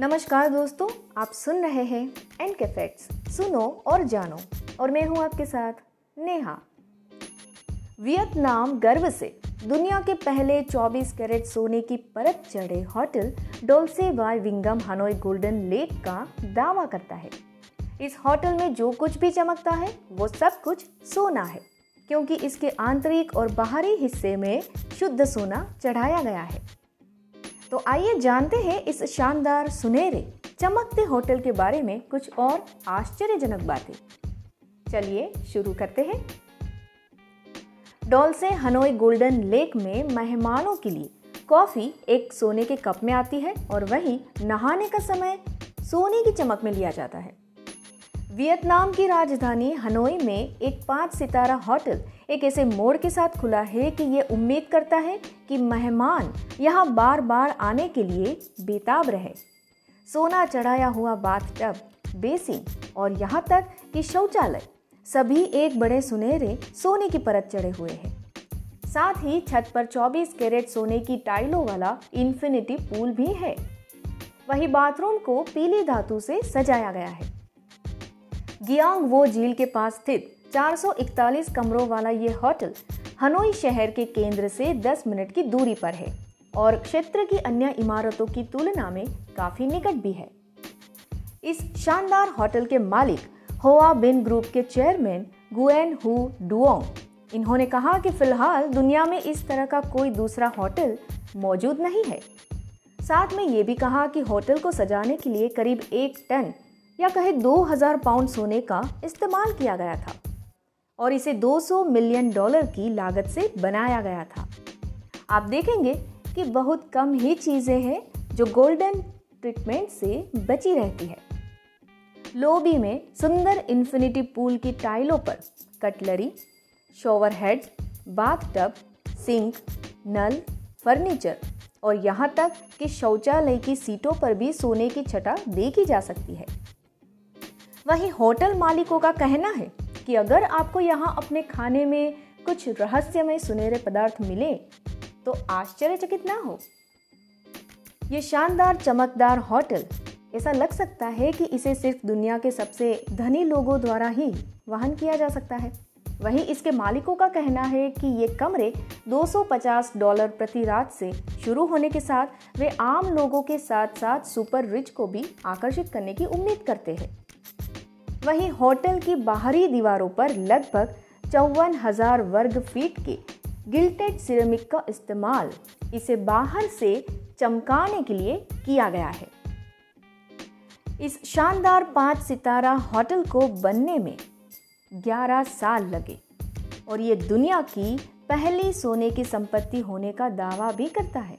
नमस्कार दोस्तों, आप सुन रहे हैं एन के फैक्ट्स सुनो और जानो। और मैं हूँ आपके साथ नेहा। वियतनाम गर्व से दुनिया के पहले 24 कैरेट सोने की परत चढ़े hotel Dolce by Wyndham Hanoi Golden Lake का दावा करता है। इस होटल में जो कुछ भी चमकता है, वो सब कुछ सोना है, क्योंकि इसके आंतरिक और बाहरी हिस्से में शुद्ध सोना चढ़ाया गया है। तो आइए जानते हैं इस शानदार सुनहरे, चमकते होटल के बारे में कुछ और आश्चर्यजनक बातें। चलिए शुरू करते हैं। डॉल से हनोई गोल्डन लेक में मेहमानों के लिए कॉफ़ी एक सोने के कप में आती है और वहीं नहाने का समय सोने की चमक में लिया जाता है। वियतनाम की राजधानी हनोई में एक पाँच सितारा होटल एक ऐसे मोड़ के साथ खुला है कि ये उम्मीद करता है कि मेहमान यहाँ बार बार आने के लिए बेताब रहे। सोना चढ़ाया हुआ बाथटब, बेसिन और यहाँ तक कि शौचालय, सभी एक बड़े सुनहरे सोने की परत चढ़े हुए हैं। साथ ही छत पर 24 कैरेट सोने की टाइलों वाला इन्फिनिटी पूल भी है। वही बाथरूम को पीली धातु से सजाया गया है। गियांग वो झील के पास स्थित 441 कमरों वाला ये होटल हनोई शहर के केंद्र से 10 मिनट की दूरी पर है और क्षेत्र की अन्य इमारतों की तुलना में काफ़ी निकट भी है। इस शानदार होटल के मालिक होआ बिन ग्रुप के चेयरमैन गुएन हु डुओंग। इन्होंने कहा कि फ़िलहाल दुनिया में इस तरह का कोई दूसरा होटल मौजूद नहीं है। साथ में ये भी कहा कि होटल को सजाने के लिए करीब एक टन या कहे 2000 पाउंड सोने का इस्तेमाल किया गया था और इसे 200 मिलियन डॉलर की लागत से बनाया गया था। आप देखेंगे कि बहुत कम ही चीज़ें हैं जो गोल्डन ट्रीटमेंट से बची रहती है। लोबी में सुंदर इन्फिनिटी पूल की टाइलों पर cutlery, shower head bath tub sink, नल, फर्नीचर और यहाँ तक कि शौचालय की सीटों पर भी सोने की छटा देखी जा सकती है। वहीं होटल मालिकों का कहना है कि अगर आपको यहाँ अपने खाने में कुछ रहस्यमय सुनहरे पदार्थ मिले तो आश्चर्यचकित ना हो। ये शानदार चमकदार होटल, ऐसा लग सकता है कि इसे सिर्फ़ दुनिया के सबसे धनी लोगों द्वारा ही वहन किया जा सकता है। वहीं इसके मालिकों का कहना है कि ये कमरे 250 डॉलर प्रति रात से शुरू होने के साथ वे आम लोगों के साथ साथ सुपर रिच को भी आकर्षित करने की उम्मीद करते हैं। वहीं होटल की बाहरी दीवारों पर लगभग चौवन हज़ार वर्ग फीट के गिल्टेड सिरेमिक का इस्तेमाल इसे बाहर से चमकाने के लिए किया गया है। इस शानदार पाँच सितारा होटल को बनने में 11 साल लगे और ये दुनिया की पहली सोने की संपत्ति होने का दावा भी करता है।